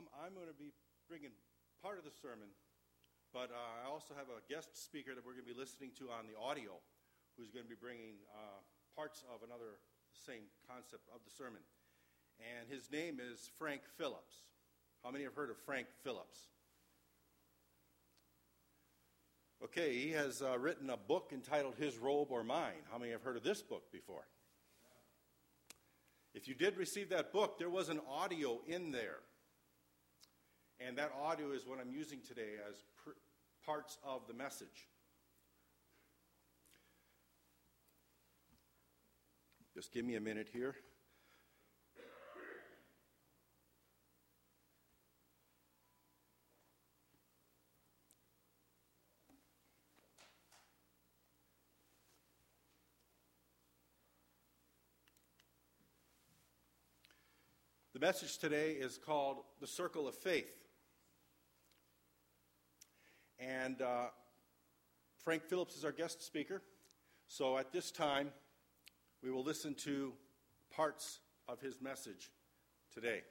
Um, I'm going to be bringing part of the sermon, but uh, I also have a guest speaker that we're going to be listening to on the audio who's going to be bringing uh, parts of another same concept of the sermon. And his name is Frank Phillips. How many have heard of Frank Phillips? Okay, he has uh, written a book entitled His Robe or Mine. How many have heard of this book before? If you did receive that book, there was an audio in there. And that audio is what I'm using today as pr- parts of the message. Just give me a minute here. The message today is called The Circle of Faith. And uh, Frank Phillips is our guest speaker. So at this time, we will listen to parts of his message today,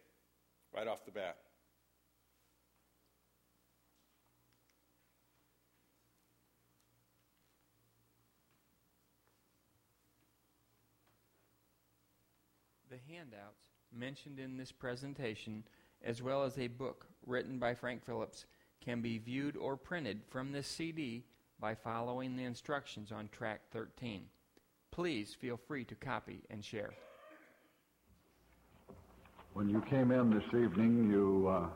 right off the bat. The handouts mentioned in this presentation, as well as a book written by Frank Phillips, can be viewed or printed from this CD by following the instructions on track 13. Please feel free to copy and share. When you came in this evening, you uh,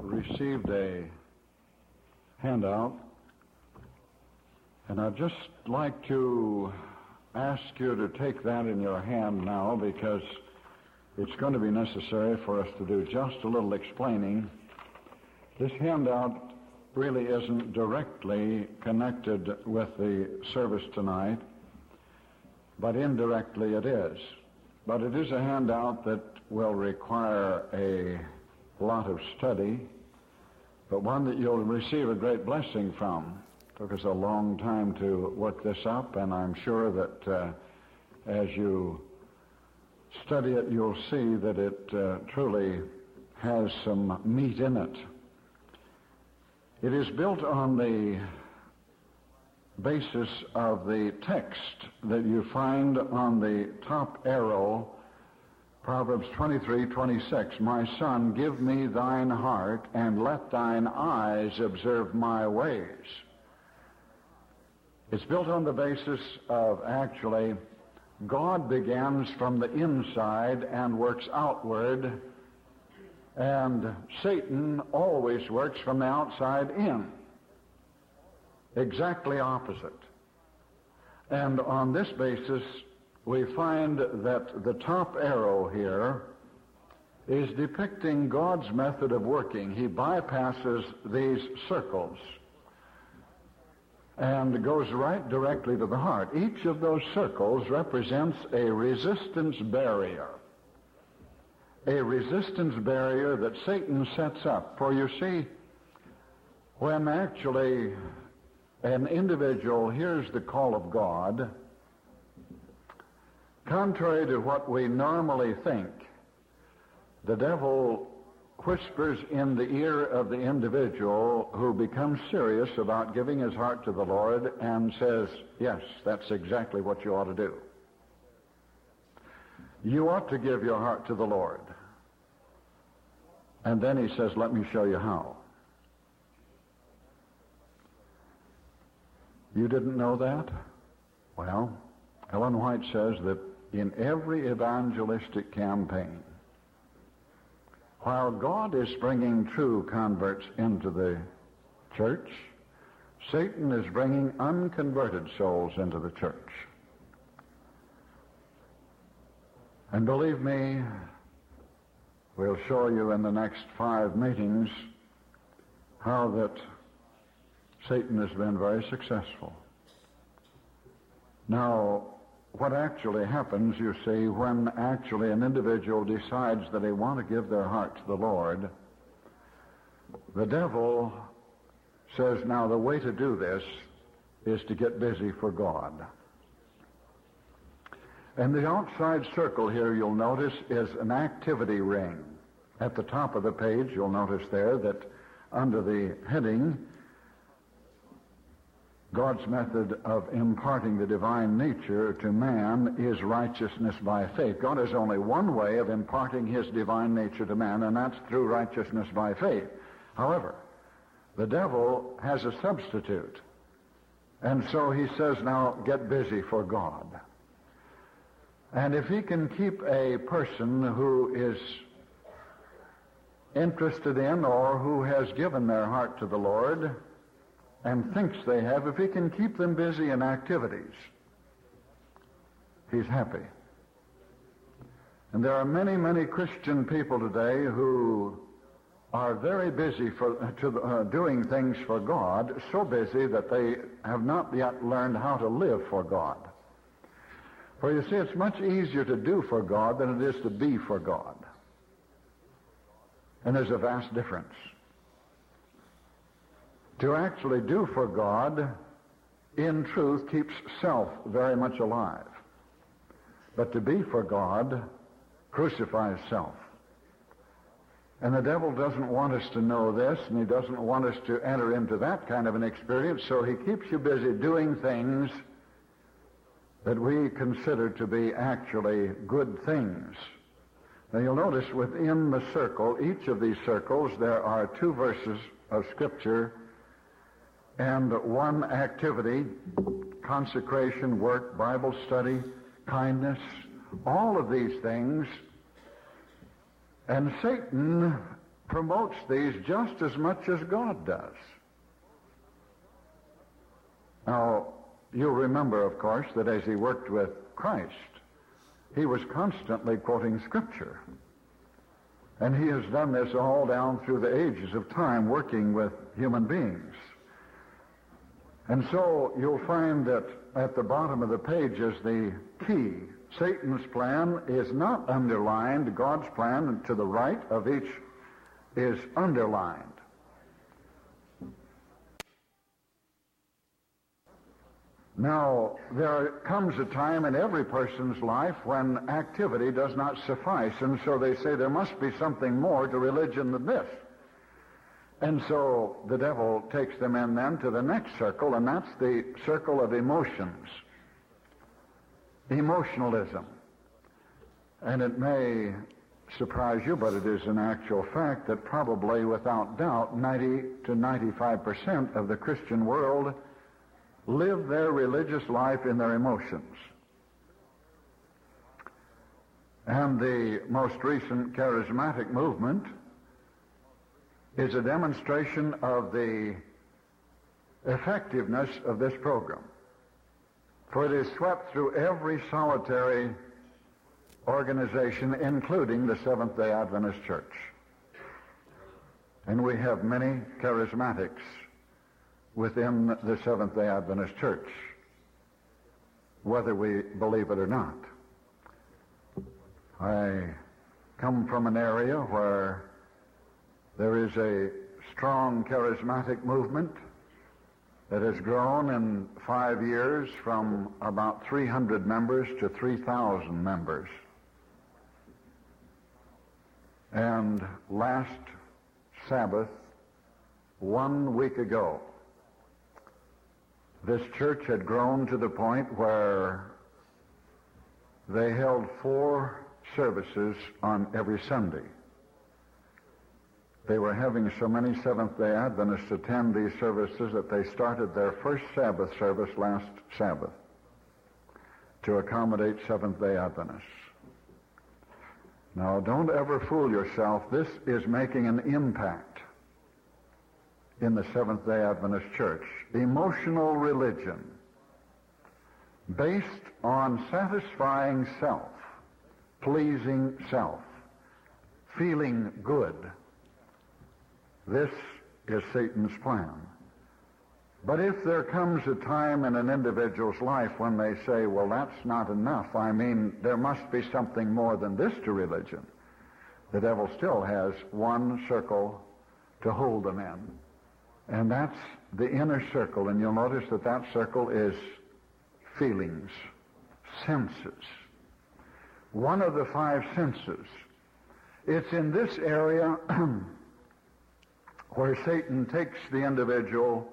received a handout, and I'd just like to ask you to take that in your hand now because it's going to be necessary for us to do just a little explaining. This handout really isn't directly connected with the service tonight, but indirectly it is. But it is a handout that will require a lot of study, but one that you'll receive a great blessing from. It took us a long time to work this up, and I'm sure that uh, as you study it, you'll see that it uh, truly has some meat in it. It is built on the basis of the text that you find on the top arrow, Proverbs 23, 26. My son, give me thine heart and let thine eyes observe my ways. It's built on the basis of actually God begins from the inside and works outward and Satan always works from the outside in. Exactly opposite. And on this basis, we find that the top arrow here is depicting God's method of working. He bypasses these circles and goes right directly to the heart. Each of those circles represents a resistance barrier a resistance barrier that Satan sets up. For you see, when actually an individual hears the call of God, contrary to what we normally think, the devil whispers in the ear of the individual who becomes serious about giving his heart to the Lord and says, Yes, that's exactly what you ought to do. You ought to give your heart to the Lord. And then he says, Let me show you how. You didn't know that? Well, Ellen White says that in every evangelistic campaign, while God is bringing true converts into the church, Satan is bringing unconverted souls into the church. And believe me, we'll show you in the next five meetings how that Satan has been very successful. Now, what actually happens, you see, when actually an individual decides that they want to give their heart to the Lord, the devil says, now the way to do this is to get busy for God. And the outside circle here, you'll notice, is an activity ring. at the top of the page, you'll notice there that under the heading, God's method of imparting the divine nature to man is righteousness by faith. God has only one way of imparting his divine nature to man, and that's through righteousness by faith. However, the devil has a substitute. And so he says, now get busy for God. And if he can keep a person who is interested in or who has given their heart to the Lord and thinks they have, if he can keep them busy in activities, he's happy. And there are many, many Christian people today who are very busy for to, uh, doing things for God, so busy that they have not yet learned how to live for God. For you see, it's much easier to do for God than it is to be for God. And there's a vast difference. To actually do for God, in truth, keeps self very much alive. But to be for God crucifies self. And the devil doesn't want us to know this, and he doesn't want us to enter into that kind of an experience, so he keeps you busy doing things that we consider to be actually good things. Now you'll notice within the circle, each of these circles, there are two verses of Scripture and one activity, consecration, work, Bible study, kindness, all of these things and Satan promotes these just as much as God does. Now, you'll remember, of course, that as he worked with Christ, he was constantly quoting Scripture. And he has done this all down through the ages of time, working with human beings. And so you'll find that at the bottom of the page is the key Satan's plan is not underlined. God's plan to the right of each is underlined. Now, there comes a time in every person's life when activity does not suffice, and so they say there must be something more to religion than this. And so the devil takes them in then to the next circle, and that's the circle of emotions emotionalism. And it may surprise you, but it is an actual fact that probably without doubt 90 to 95 percent of the Christian world live their religious life in their emotions. And the most recent charismatic movement is a demonstration of the effectiveness of this program for it is swept through every solitary organization, including the Seventh day Adventist Church. And we have many charismatics within the Seventh day Adventist Church, whether we believe it or not. I come from an area where there is a strong charismatic movement that has grown in five years from about 300 members to 3,000 members. And last Sabbath, one week ago, this church had grown to the point where they held four services on every Sunday. They were having so many Seventh day Adventists attend these services that they started their first Sabbath service last Sabbath to accommodate Seventh day Adventists. Now, don't ever fool yourself. This is making an impact in the Seventh day Adventist Church. Emotional religion based on satisfying self, pleasing self, feeling good this is Satan's plan. But if there comes a time in an individual's life when they say, well, that's not enough, I mean, there must be something more than this to religion, the devil still has one circle to hold them in. And that's the inner circle. And you'll notice that that circle is feelings, senses. One of the five senses It's in this area where Satan takes the individual,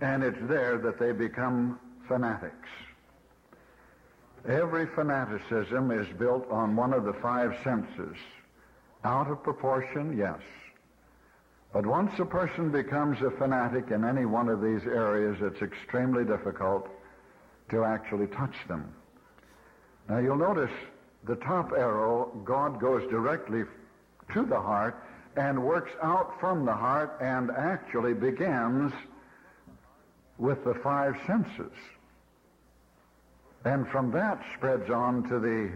and it's there that they become fanatics. Every fanaticism is built on one of the five senses. Out of proportion, yes. But once a person becomes a fanatic in any one of these areas, it's extremely difficult to actually touch them. Now you'll notice the top arrow, God goes directly to the heart and works out from the heart and actually begins with the five senses. And from that spreads on to the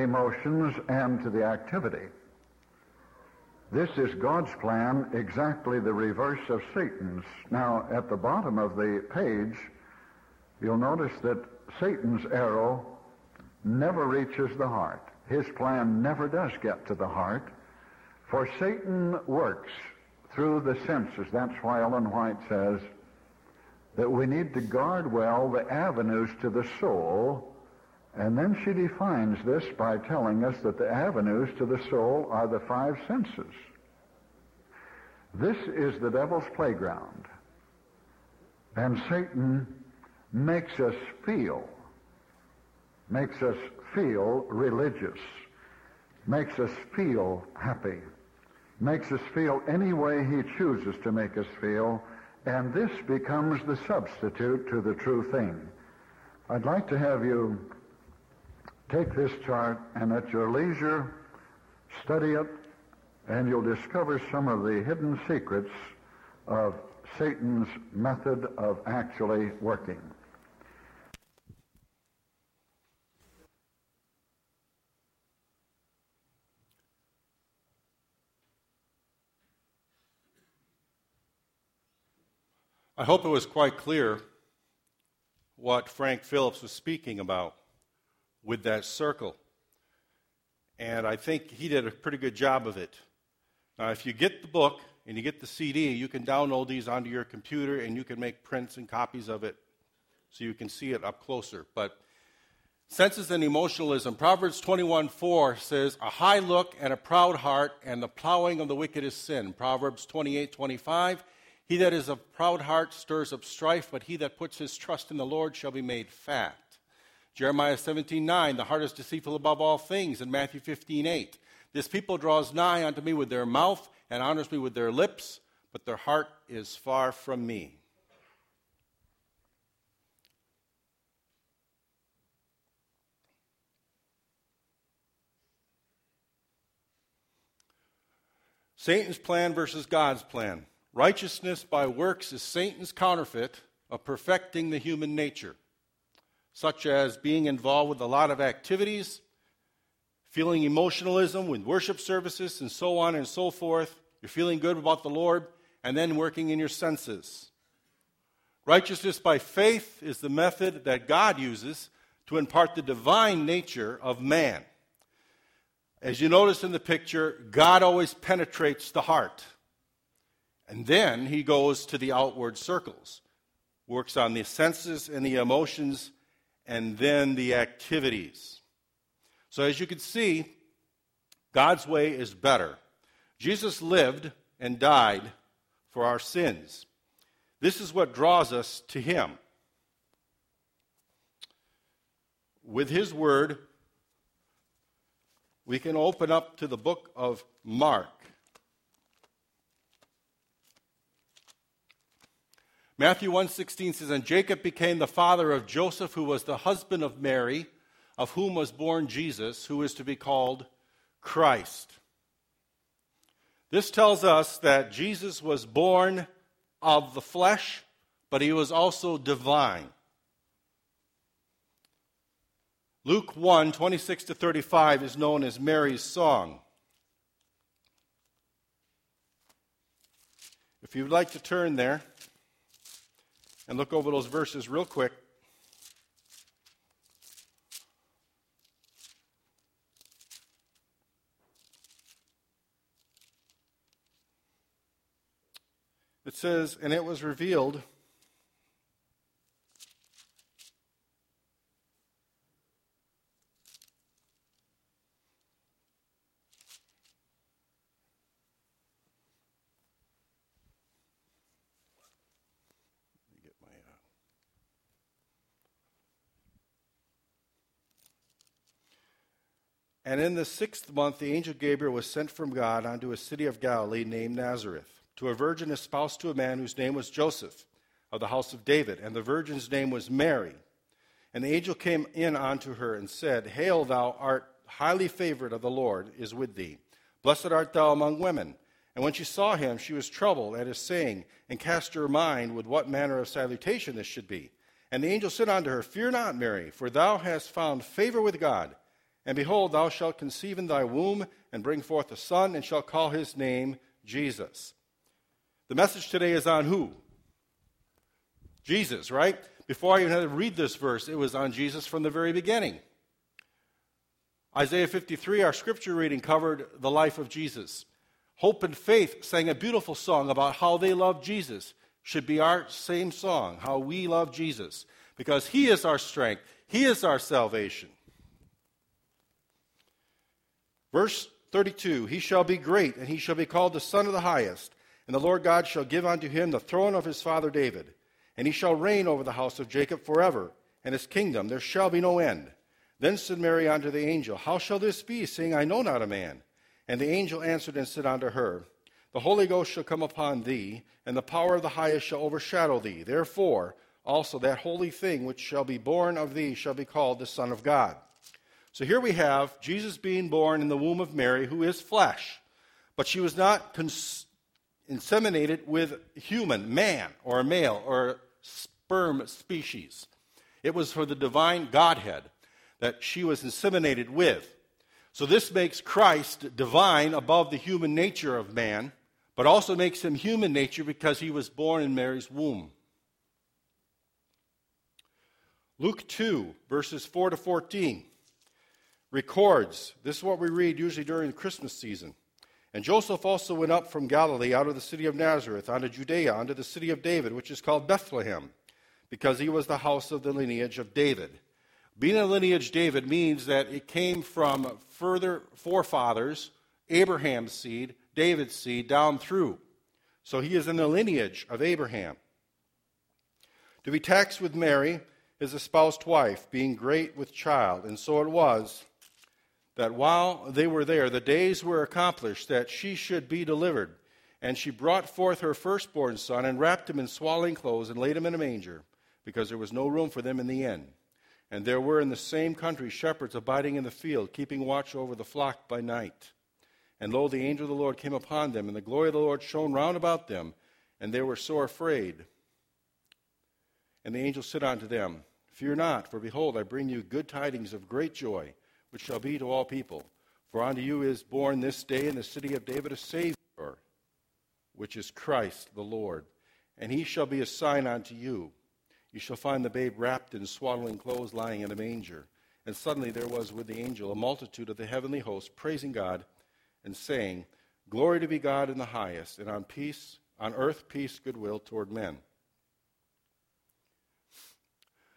emotions and to the activity. This is God's plan, exactly the reverse of Satan's. Now, at the bottom of the page, you'll notice that Satan's arrow never reaches the heart. His plan never does get to the heart. For Satan works through the senses. That's why Ellen White says that we need to guard well the avenues to the soul. And then she defines this by telling us that the avenues to the soul are the five senses. This is the devil's playground. And Satan makes us feel makes us feel religious, makes us feel happy, makes us feel any way he chooses to make us feel, and this becomes the substitute to the true thing. I'd like to have you take this chart and at your leisure study it, and you'll discover some of the hidden secrets of Satan's method of actually working. I hope it was quite clear what Frank Phillips was speaking about with that circle. And I think he did a pretty good job of it. Now, if you get the book and you get the CD, you can download these onto your computer and you can make prints and copies of it so you can see it up closer. But senses and emotionalism. Proverbs 21 4 says, A high look and a proud heart, and the plowing of the wicked is sin. Proverbs 28 25 he that is of proud heart stirs up strife, but he that puts his trust in the Lord shall be made fat. Jeremiah 17, 9, the heart is deceitful above all things, and Matthew 15, 8. This people draws nigh unto me with their mouth and honors me with their lips, but their heart is far from me. Satan's plan versus God's plan. Righteousness by works is Satan's counterfeit of perfecting the human nature, such as being involved with a lot of activities, feeling emotionalism with worship services, and so on and so forth. You're feeling good about the Lord, and then working in your senses. Righteousness by faith is the method that God uses to impart the divine nature of man. As you notice in the picture, God always penetrates the heart. And then he goes to the outward circles, works on the senses and the emotions, and then the activities. So, as you can see, God's way is better. Jesus lived and died for our sins. This is what draws us to him. With his word, we can open up to the book of Mark. Matthew 1:16 says and Jacob became the father of Joseph who was the husband of Mary of whom was born Jesus who is to be called Christ. This tells us that Jesus was born of the flesh but he was also divine. Luke 1 26 to 35 is known as Mary's song. If you'd like to turn there, and look over those verses real quick. It says, And it was revealed. And in the sixth month, the angel Gabriel was sent from God unto a city of Galilee named Nazareth, to a virgin espoused to a man whose name was Joseph, of the house of David, and the virgin's name was Mary. And the angel came in unto her and said, Hail, thou art highly favored of the Lord is with thee. Blessed art thou among women. And when she saw him, she was troubled at his saying, and cast her mind with what manner of salutation this should be. And the angel said unto her, Fear not, Mary, for thou hast found favor with God. And behold, thou shalt conceive in thy womb and bring forth a son, and shalt call his name Jesus. The message today is on who? Jesus, right? Before I even had to read this verse, it was on Jesus from the very beginning. Isaiah 53, our scripture reading, covered the life of Jesus. Hope and Faith sang a beautiful song about how they love Jesus. Should be our same song, how we love Jesus, because He is our strength, He is our salvation. Verse 32 He shall be great, and he shall be called the Son of the Highest. And the Lord God shall give unto him the throne of his father David. And he shall reign over the house of Jacob forever, and his kingdom there shall be no end. Then said Mary unto the angel, How shall this be, seeing I know not a man? And the angel answered and said unto her, The Holy Ghost shall come upon thee, and the power of the highest shall overshadow thee. Therefore, also that holy thing which shall be born of thee shall be called the Son of God. So here we have Jesus being born in the womb of Mary, who is flesh, but she was not cons- inseminated with human, man, or male, or sperm species. It was for the divine Godhead that she was inseminated with. So this makes Christ divine above the human nature of man, but also makes him human nature because he was born in Mary's womb. Luke 2, verses 4 to 14 records this is what we read usually during the Christmas season. And Joseph also went up from Galilee out of the city of Nazareth unto Judea, unto the city of David, which is called Bethlehem, because he was the house of the lineage of David. Being a lineage David means that it came from further forefathers, Abraham's seed, David's seed, down through. So he is in the lineage of Abraham. To be taxed with Mary, his espoused wife, being great with child, and so it was that while they were there, the days were accomplished that she should be delivered. And she brought forth her firstborn son, and wrapped him in swaddling clothes, and laid him in a manger, because there was no room for them in the inn. And there were in the same country shepherds abiding in the field, keeping watch over the flock by night. And lo, the angel of the Lord came upon them, and the glory of the Lord shone round about them, and they were sore afraid. And the angel said unto them, Fear not, for behold, I bring you good tidings of great joy which shall be to all people. For unto you is born this day in the city of David a Savior, which is Christ the Lord. And he shall be a sign unto you. You shall find the babe wrapped in swaddling clothes, lying in a manger. And suddenly there was with the angel a multitude of the heavenly host, praising God and saying, Glory to be God in the highest, and on peace, on earth peace, goodwill toward men.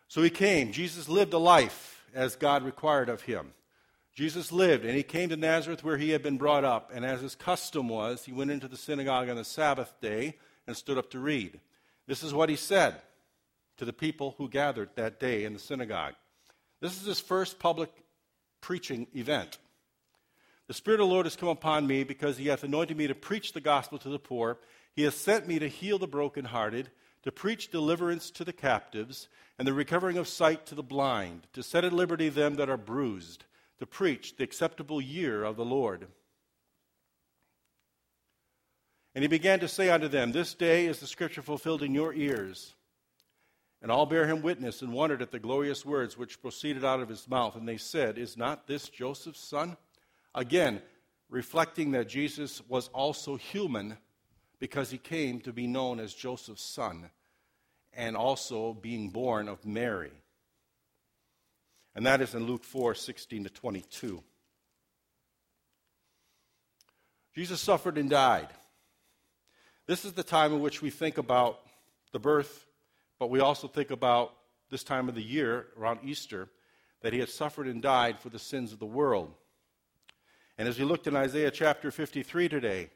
So he came. Jesus lived a life as God required of him. Jesus lived, and he came to Nazareth where he had been brought up. And as his custom was, he went into the synagogue on the Sabbath day and stood up to read. This is what he said to the people who gathered that day in the synagogue. This is his first public preaching event. The Spirit of the Lord has come upon me because he hath anointed me to preach the gospel to the poor. He has sent me to heal the brokenhearted, to preach deliverance to the captives, and the recovering of sight to the blind, to set at liberty them that are bruised to preach the acceptable year of the Lord. And he began to say unto them, This day is the scripture fulfilled in your ears. And all bare him witness and wondered at the glorious words which proceeded out of his mouth. And they said, Is not this Joseph's son? Again, reflecting that Jesus was also human because he came to be known as Joseph's son and also being born of Mary and that is in Luke 4 16 to 22. Jesus suffered and died. This is the time in which we think about the birth, but we also think about this time of the year, around Easter, that he had suffered and died for the sins of the world. And as we looked in Isaiah chapter 53 today,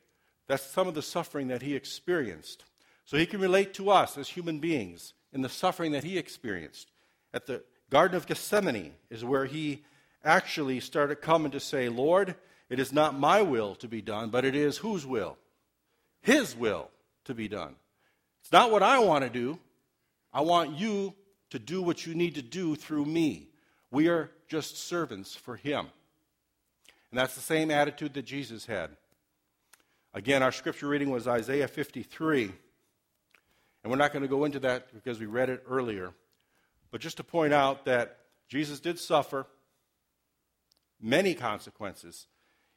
that's some of the suffering that he experienced. So he can relate to us as human beings in the suffering that he experienced at the Garden of Gethsemane is where he actually started coming to say, Lord, it is not my will to be done, but it is whose will? His will to be done. It's not what I want to do. I want you to do what you need to do through me. We are just servants for Him. And that's the same attitude that Jesus had. Again, our scripture reading was Isaiah 53. And we're not going to go into that because we read it earlier. But just to point out that Jesus did suffer many consequences.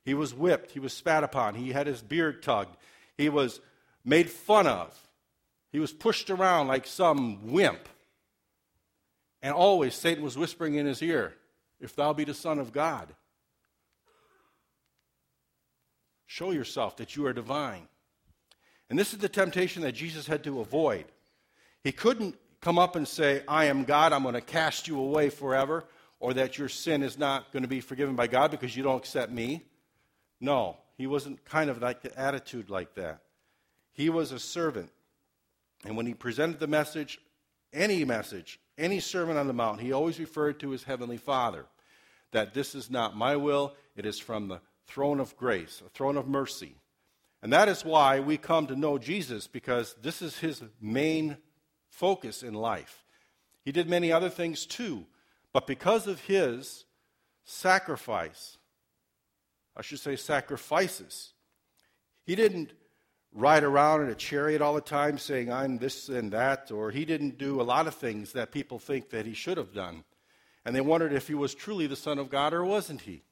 He was whipped, he was spat upon, he had his beard tugged, he was made fun of, he was pushed around like some wimp. And always Satan was whispering in his ear, If thou be the Son of God, show yourself that you are divine. And this is the temptation that Jesus had to avoid. He couldn't come up and say, I am God, I'm going to cast you away forever, or that your sin is not going to be forgiven by God because you don't accept me. No, he wasn't kind of like the attitude like that. He was a servant. And when he presented the message, any message, any sermon on the mount, he always referred to his heavenly Father. That this is not my will, it is from the throne of grace, a throne of mercy. And that is why we come to know Jesus, because this is his main focus in life. He did many other things too, but because of his sacrifice, I should say sacrifices, he didn't ride around in a chariot all the time saying, I'm this and that, or he didn't do a lot of things that people think that he should have done. And they wondered if he was truly the Son of God or wasn't he.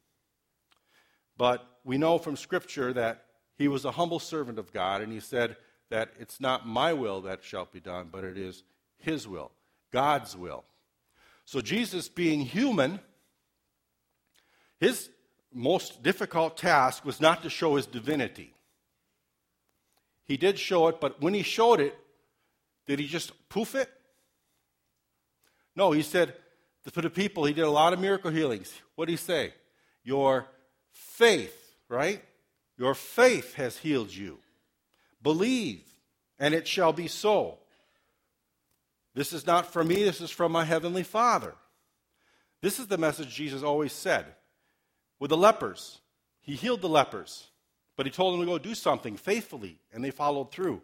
But we know from Scripture that he was a humble servant of God, and he said that it's not my will that shall be done, but it is his will, God's will. So Jesus, being human, his most difficult task was not to show his divinity. He did show it, but when he showed it, did he just poof it? No, he said for the people, he did a lot of miracle healings. What did he say? Your faith, right? Your faith has healed you. Believe, and it shall be so. This is not from me, this is from my heavenly Father. This is the message Jesus always said. With the lepers, he healed the lepers. But he told them to go do something faithfully, and they followed through.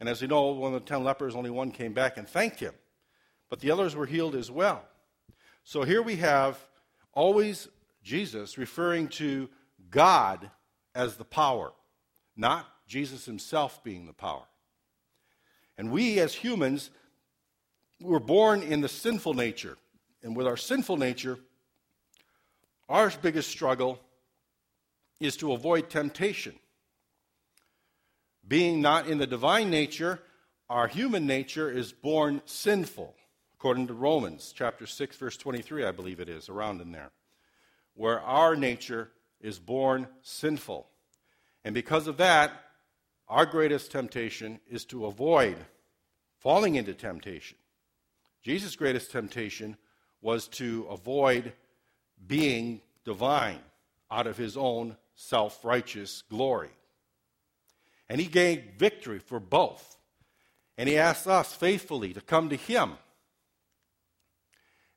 And as you know, one of the ten lepers, only one came back and thanked him. But the others were healed as well. So here we have always Jesus referring to God as the power, not Jesus himself being the power. And we as humans, we're born in the sinful nature. And with our sinful nature, our biggest struggle is to avoid temptation. Being not in the divine nature, our human nature is born sinful, according to Romans chapter 6 verse 23, I believe it is, around in there. Where our nature is born sinful. And because of that, our greatest temptation is to avoid falling into temptation. Jesus' greatest temptation was to avoid being divine out of his own self righteous glory. And he gained victory for both. And he asks us faithfully to come to him.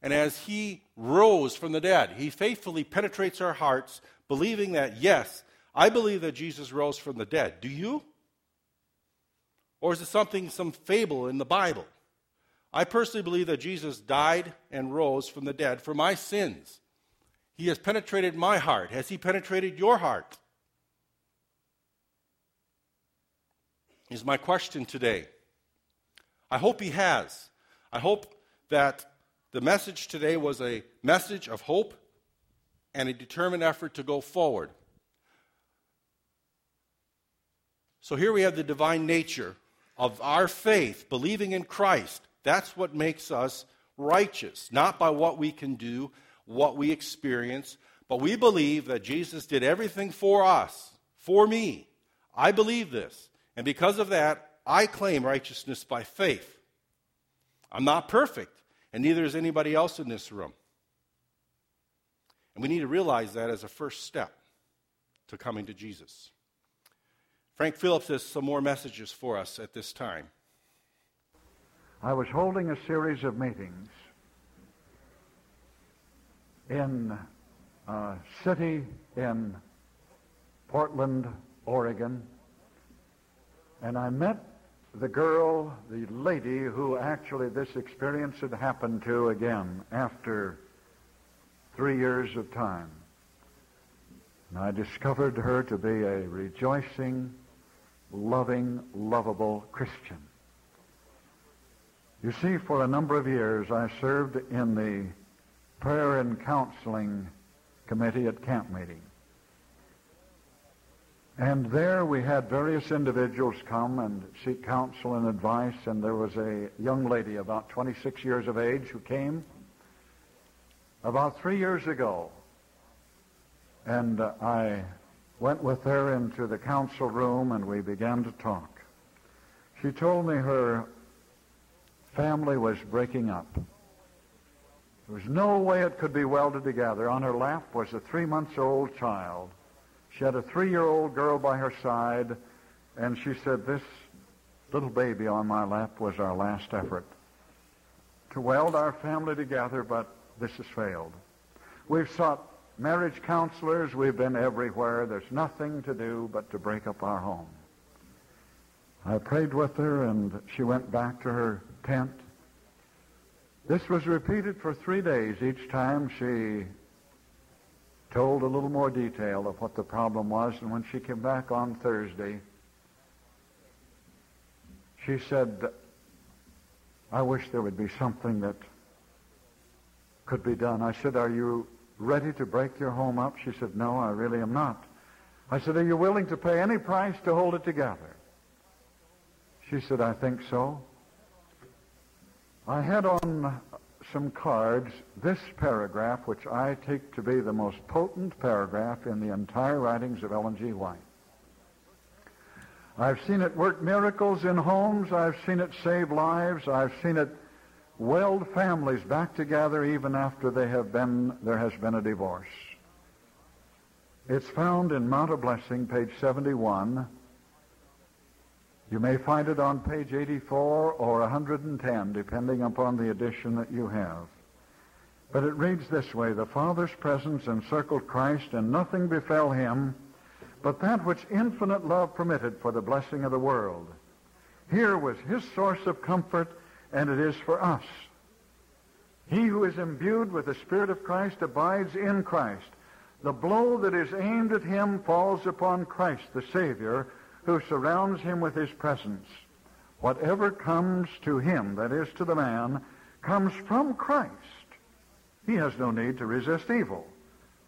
And as he rose from the dead, he faithfully penetrates our hearts, believing that, yes, I believe that Jesus rose from the dead. Do you? Or is it something, some fable in the Bible? I personally believe that Jesus died and rose from the dead for my sins. He has penetrated my heart. Has He penetrated your heart? Is my question today. I hope He has. I hope that the message today was a message of hope and a determined effort to go forward. So here we have the divine nature of our faith, believing in Christ. That's what makes us righteous, not by what we can do, what we experience, but we believe that Jesus did everything for us, for me. I believe this. And because of that, I claim righteousness by faith. I'm not perfect, and neither is anybody else in this room. And we need to realize that as a first step to coming to Jesus. Frank Phillips has some more messages for us at this time. I was holding a series of meetings in a city in Portland, Oregon, and I met the girl, the lady who actually this experience had happened to again after three years of time. And I discovered her to be a rejoicing, loving, lovable Christian. You see, for a number of years I served in the prayer and counseling committee at camp meeting. And there we had various individuals come and seek counsel and advice, and there was a young lady about 26 years of age who came about three years ago. And uh, I went with her into the council room and we began to talk. She told me her family was breaking up. There was no way it could be welded together. On her lap was a three-month-old child. She had a three-year-old girl by her side, and she said, this little baby on my lap was our last effort to weld our family together, but this has failed. We've sought marriage counselors. We've been everywhere. There's nothing to do but to break up our home. I prayed with her, and she went back to her tent. This was repeated for three days. Each time she told a little more detail of what the problem was, and when she came back on Thursday, she said, I wish there would be something that could be done. I said, Are you ready to break your home up? She said, No, I really am not. I said, Are you willing to pay any price to hold it together? She said, I think so. I had on some cards this paragraph, which I take to be the most potent paragraph in the entire writings of Ellen G. White. I've seen it work miracles in homes. I've seen it save lives. I've seen it weld families back together even after they have been, there has been a divorce. It's found in Mount of Blessing, page 71. You may find it on page 84 or 110, depending upon the edition that you have. But it reads this way, The Father's presence encircled Christ, and nothing befell him but that which infinite love permitted for the blessing of the world. Here was his source of comfort, and it is for us. He who is imbued with the Spirit of Christ abides in Christ. The blow that is aimed at him falls upon Christ, the Savior, who surrounds him with his presence. Whatever comes to him, that is to the man, comes from Christ. He has no need to resist evil,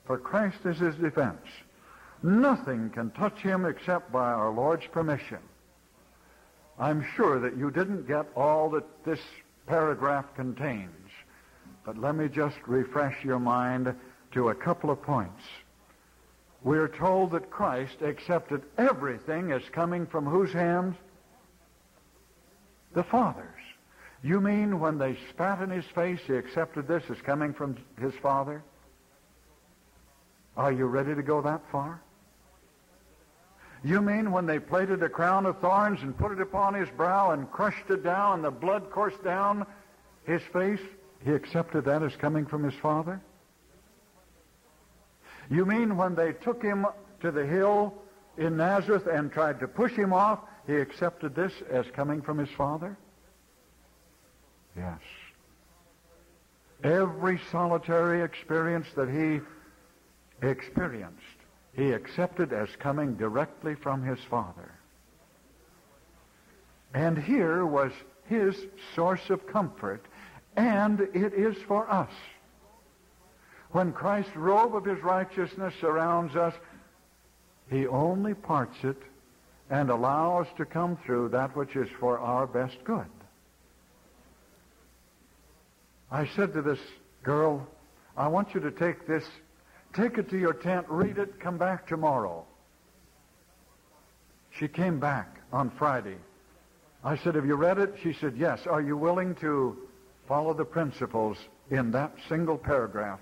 for Christ is his defense. Nothing can touch him except by our Lord's permission. I'm sure that you didn't get all that this paragraph contains, but let me just refresh your mind to a couple of points we're told that Christ accepted everything as coming from whose hands? The Father's. You mean when they spat in his face, he accepted this as coming from his Father? Are you ready to go that far? You mean when they plaited a crown of thorns and put it upon his brow and crushed it down and the blood coursed down his face, he accepted that as coming from his Father? You mean when they took him to the hill in Nazareth and tried to push him off, he accepted this as coming from his father? Yes. Every solitary experience that he experienced, he accepted as coming directly from his father. And here was his source of comfort, and it is for us. When Christ's robe of his righteousness surrounds us, he only parts it and allows to come through that which is for our best good. I said to this girl, I want you to take this, take it to your tent, read it, come back tomorrow. She came back on Friday. I said, have you read it? She said, yes. Are you willing to follow the principles in that single paragraph?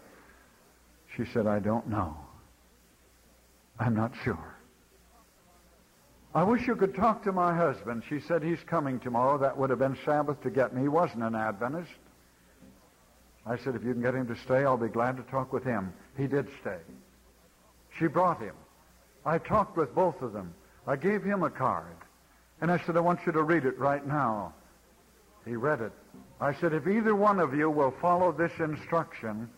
She said, I don't know. I'm not sure. I wish you could talk to my husband. She said he's coming tomorrow. That would have been Sabbath to get me. He wasn't an Adventist. I said, if you can get him to stay, I'll be glad to talk with him. He did stay. She brought him. I talked with both of them. I gave him a card. And I said, I want you to read it right now. He read it. I said, if either one of you will follow this instruction,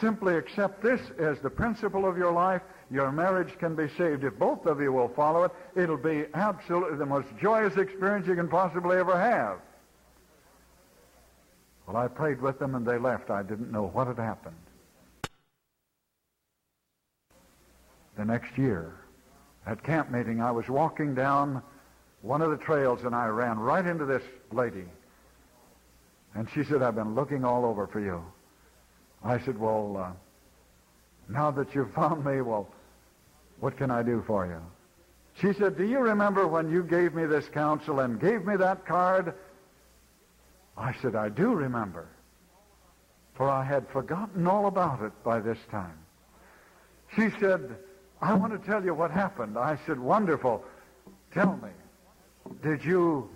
simply accept this as the principle of your life, your marriage can be saved. If both of you will follow it, it'll be absolutely the most joyous experience you can possibly ever have. Well, I prayed with them and they left. I didn't know what had happened. The next year, at camp meeting, I was walking down one of the trails and I ran right into this lady. And she said, I've been looking all over for you. I said, well, uh, now that you've found me, well, what can I do for you? She said, do you remember when you gave me this counsel and gave me that card? I said, I do remember. For I had forgotten all about it by this time. She said, I want to tell you what happened. I said, wonderful. Tell me. Did you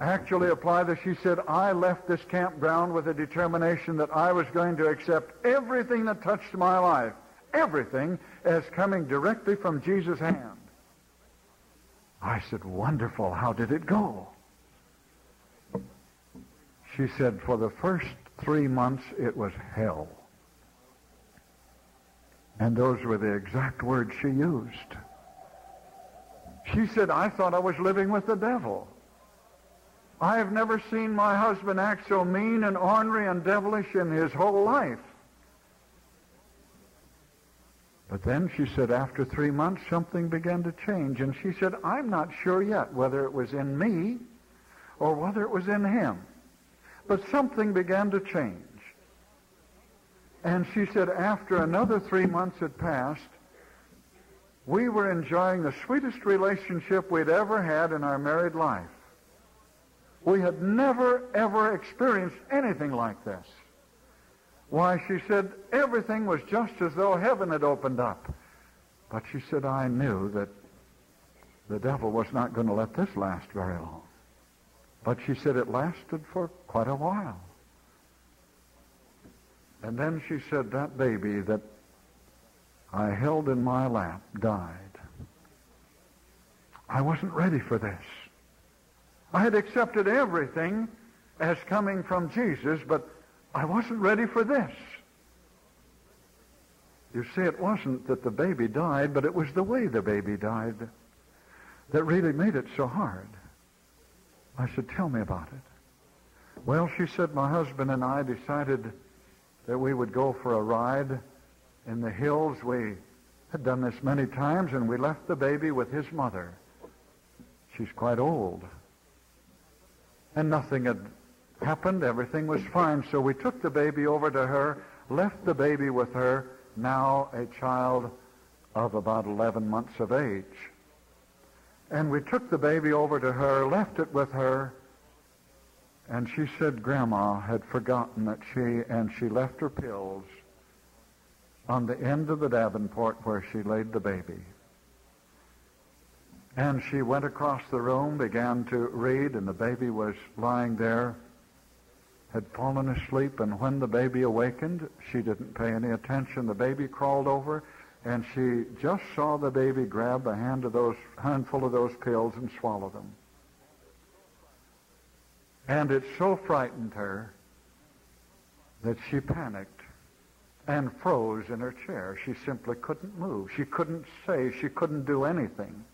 actually apply this? She said, I left this campground with a determination that I was going to accept everything that touched my life, everything, as coming directly from Jesus' hand. I said, wonderful. How did it go? She said, for the first three months, it was hell. And those were the exact words she used. She said, I thought I was living with the devil. I have never seen my husband act so mean and ornery and devilish in his whole life. But then she said after three months something began to change. And she said, I'm not sure yet whether it was in me or whether it was in him. But something began to change. And she said after another three months had passed, we were enjoying the sweetest relationship we'd ever had in our married life. We had never, ever experienced anything like this. Why, she said, everything was just as though heaven had opened up. But she said, I knew that the devil was not going to let this last very long. But she said it lasted for quite a while. And then she said, that baby that I held in my lap died. I wasn't ready for this. I had accepted everything as coming from Jesus, but I wasn't ready for this. You see, it wasn't that the baby died, but it was the way the baby died that really made it so hard. I said, tell me about it. Well, she said, my husband and I decided that we would go for a ride in the hills. We had done this many times, and we left the baby with his mother. She's quite old. And nothing had happened. Everything was fine. So we took the baby over to her, left the baby with her, now a child of about 11 months of age. And we took the baby over to her, left it with her, and she said Grandma had forgotten that she, and she left her pills on the end of the Davenport where she laid the baby. And she went across the room, began to read, and the baby was lying there, had fallen asleep, and when the baby awakened, she didn't pay any attention. The baby crawled over, and she just saw the baby grab a handful of those pills and swallow them. And it so frightened her that she panicked and froze in her chair. She simply couldn't move. She couldn't say. She couldn't do anything.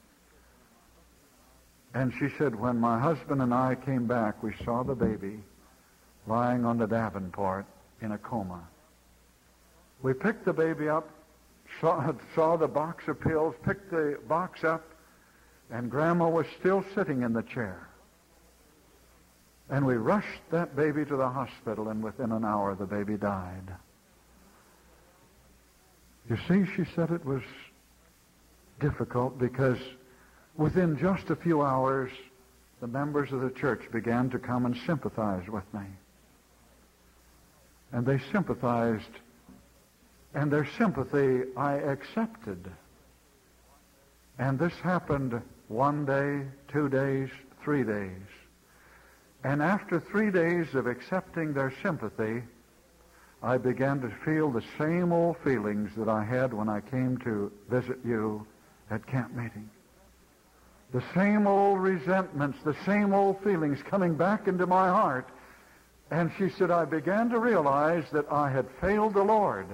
And she said, when my husband and I came back, we saw the baby lying on the Davenport in a coma. We picked the baby up, saw, saw the box of pills, picked the box up, and Grandma was still sitting in the chair. And we rushed that baby to the hospital, and within an hour the baby died. You see, she said it was difficult because within just a few hours, the members of the church began to come and sympathize with me. And they sympathized, and their sympathy I accepted. And this happened one day, two days, three days. And after three days of accepting their sympathy, I began to feel the same old feelings that I had when I came to visit you at camp meeting. The same old resentments, the same old feelings coming back into my heart. And she said, I began to realize that I had failed the Lord.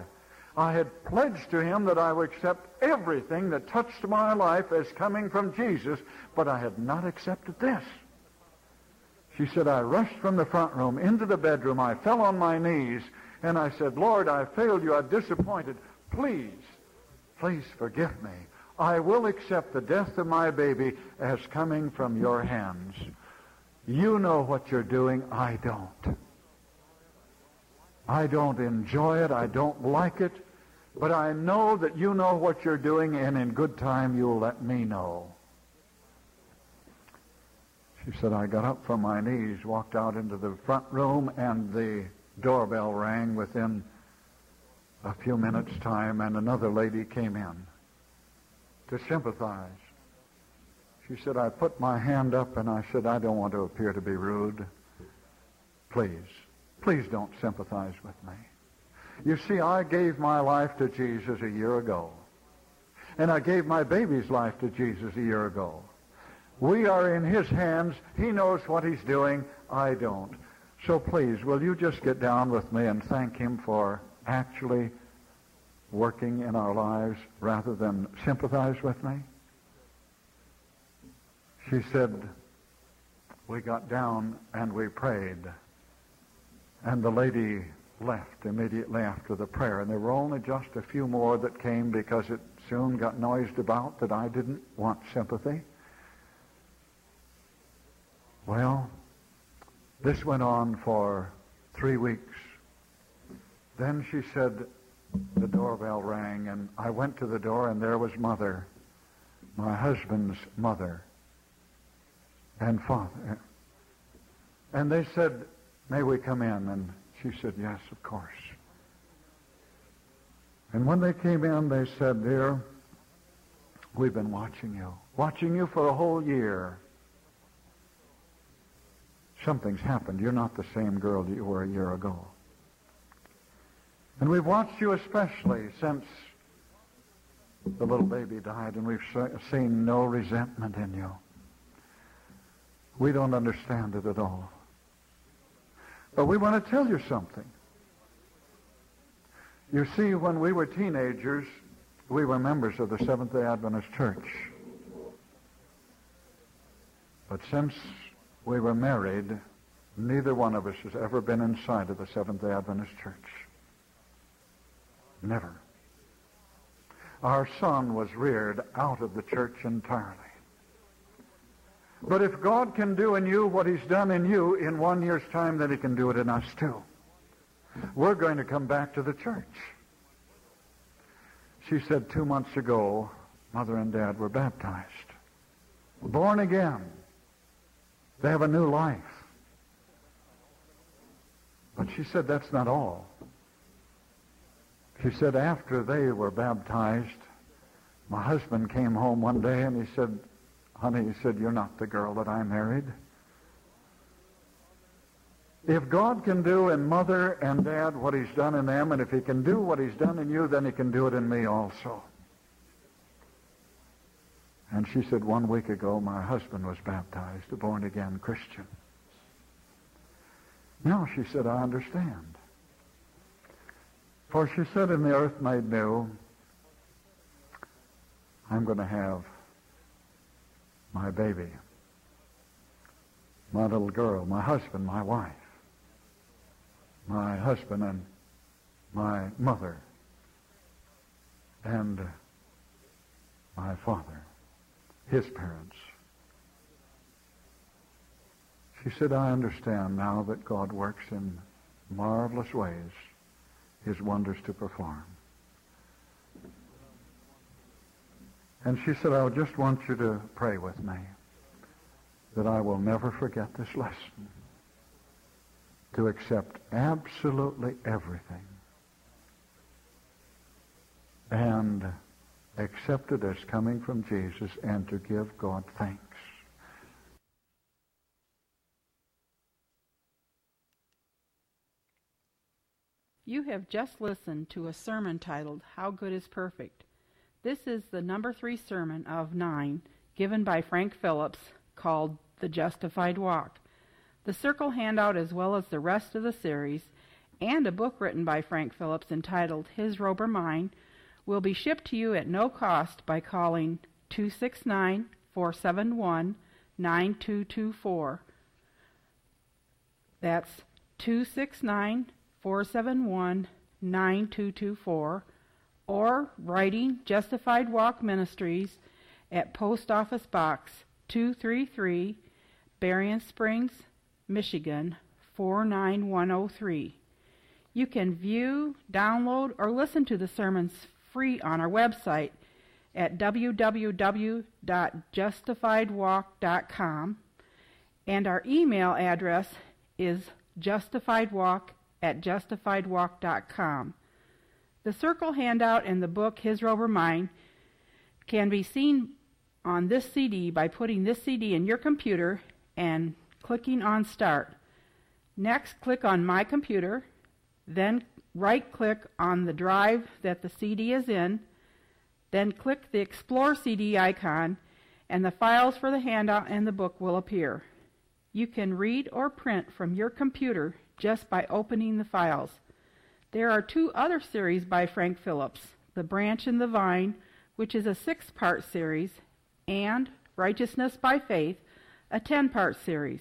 I had pledged to him that I would accept everything that touched my life as coming from Jesus, but I had not accepted this. She said, I rushed from the front room into the bedroom. I fell on my knees, and I said, Lord, I failed you. I'm disappointed. Please, please forgive me. I will accept the death of my baby as coming from your hands. You know what you're doing. I don't. I don't enjoy it. I don't like it. But I know that you know what you're doing, and in good time you'll let me know. She said, I got up from my knees, walked out into the front room, and the doorbell rang within a few minutes' time, and another lady came in to sympathize. She said, I put my hand up and I said, I don't want to appear to be rude. Please, please don't sympathize with me. You see, I gave my life to Jesus a year ago. And I gave my baby's life to Jesus a year ago. We are in his hands. He knows what he's doing. I don't. So please, will you just get down with me and thank him for actually working in our lives rather than sympathize with me? She said, we got down and we prayed. And the lady left immediately after the prayer. And there were only just a few more that came because it soon got noised about that I didn't want sympathy. Well, this went on for three weeks. Then she said, the doorbell rang, and I went to the door, and there was Mother, my husband's mother and father. And they said, May we come in? And she said, Yes, of course. And when they came in, they said, Dear, we've been watching you, watching you for a whole year. Something's happened. You're not the same girl that you were a year ago. And we've watched you especially since the little baby died, and we've seen no resentment in you. We don't understand it at all. But we want to tell you something. You see, when we were teenagers, we were members of the Seventh-day Adventist Church. But since we were married, neither one of us has ever been inside of the Seventh-day Adventist Church. Never. Our son was reared out of the church entirely. But if God can do in you what he's done in you in one year's time, then he can do it in us too. We're going to come back to the church. She said two months ago, mother and dad were baptized. Born again. They have a new life. But she said that's not all. She said after they were baptized, my husband came home one day and he said, honey, he said, you're not the girl that I married. If God can do in mother and dad what he's done in them, and if he can do what he's done in you, then he can do it in me also. And she said, one week ago, my husband was baptized, a born-again Christian. Now, she said, I understand. For she said, in the earth made new, I'm going to have my baby, my little girl, my husband, my wife, my husband and my mother, and my father, his parents. She said, I understand now that God works in marvelous ways his wonders to perform. And she said, I just want you to pray with me that I will never forget this lesson. To accept absolutely everything and accept it as coming from Jesus and to give God thanks. You have just listened to a sermon titled How Good is Perfect. This is the number three sermon of nine given by Frank Phillips called The Justified Walk. The circle handout, as well as the rest of the series, and a book written by Frank Phillips entitled His Robe or Mine, will be shipped to you at no cost by calling 269 471 9224. That's 269 471 9224 or writing Justified Walk Ministries at Post Office Box 233, Berrien Springs, Michigan 49103. You can view, download, or listen to the sermons free on our website at www.justifiedwalk.com, and our email address is justifiedwalk at justifiedwalk.com. The circle handout and the book His Robe or Mine can be seen on this CD by putting this CD in your computer and clicking on Start. Next, click on My Computer, then right click on the drive that the CD is in, then click the Explore CD icon, and the files for the handout and the book will appear. You can read or print from your computer just by opening the files. There are two other series by Frank Phillips The Branch and the Vine, which is a six part series, and Righteousness by Faith, a 10 part series.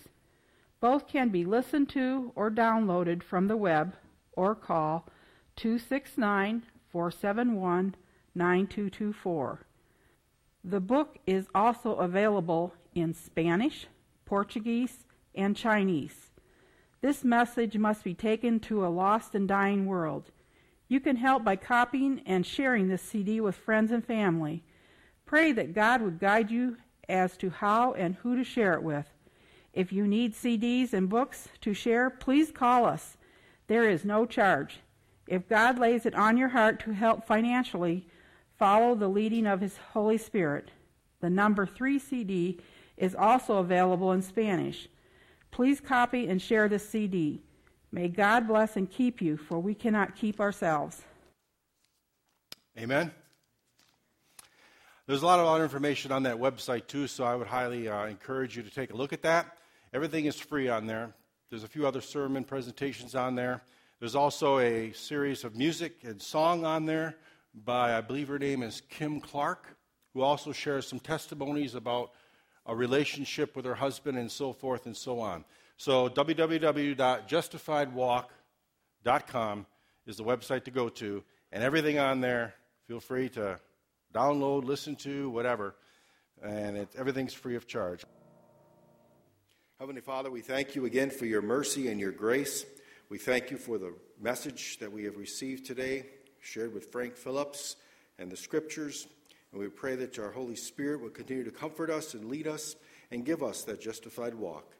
Both can be listened to or downloaded from the web or call 269 471 9224. The book is also available in Spanish, Portuguese, and Chinese. This message must be taken to a lost and dying world. You can help by copying and sharing this CD with friends and family. Pray that God would guide you as to how and who to share it with. If you need CDs and books to share, please call us. There is no charge. If God lays it on your heart to help financially, follow the leading of His Holy Spirit. The number 3 CD is also available in Spanish. Please copy and share this CD. May God bless and keep you, for we cannot keep ourselves. Amen. There's a lot of other information on that website too, so I would highly uh, encourage you to take a look at that. Everything is free on there. There's a few other sermon presentations on there. There's also a series of music and song on there by, I believe her name is Kim Clark, who also shares some testimonies about a relationship with her husband and so forth and so on. So, www.justifiedwalk.com is the website to go to, and everything on there, feel free to download, listen to, whatever, and it, everything's free of charge. Heavenly Father, we thank you again for your mercy and your grace. We thank you for the message that we have received today, shared with Frank Phillips and the scriptures. And we pray that our Holy Spirit will continue to comfort us and lead us and give us that justified walk.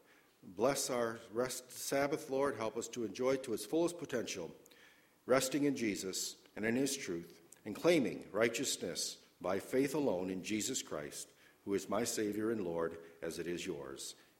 Bless our rest Sabbath, Lord. Help us to enjoy to its fullest potential, resting in Jesus and in his truth, and claiming righteousness by faith alone in Jesus Christ, who is my Savior and Lord, as it is yours.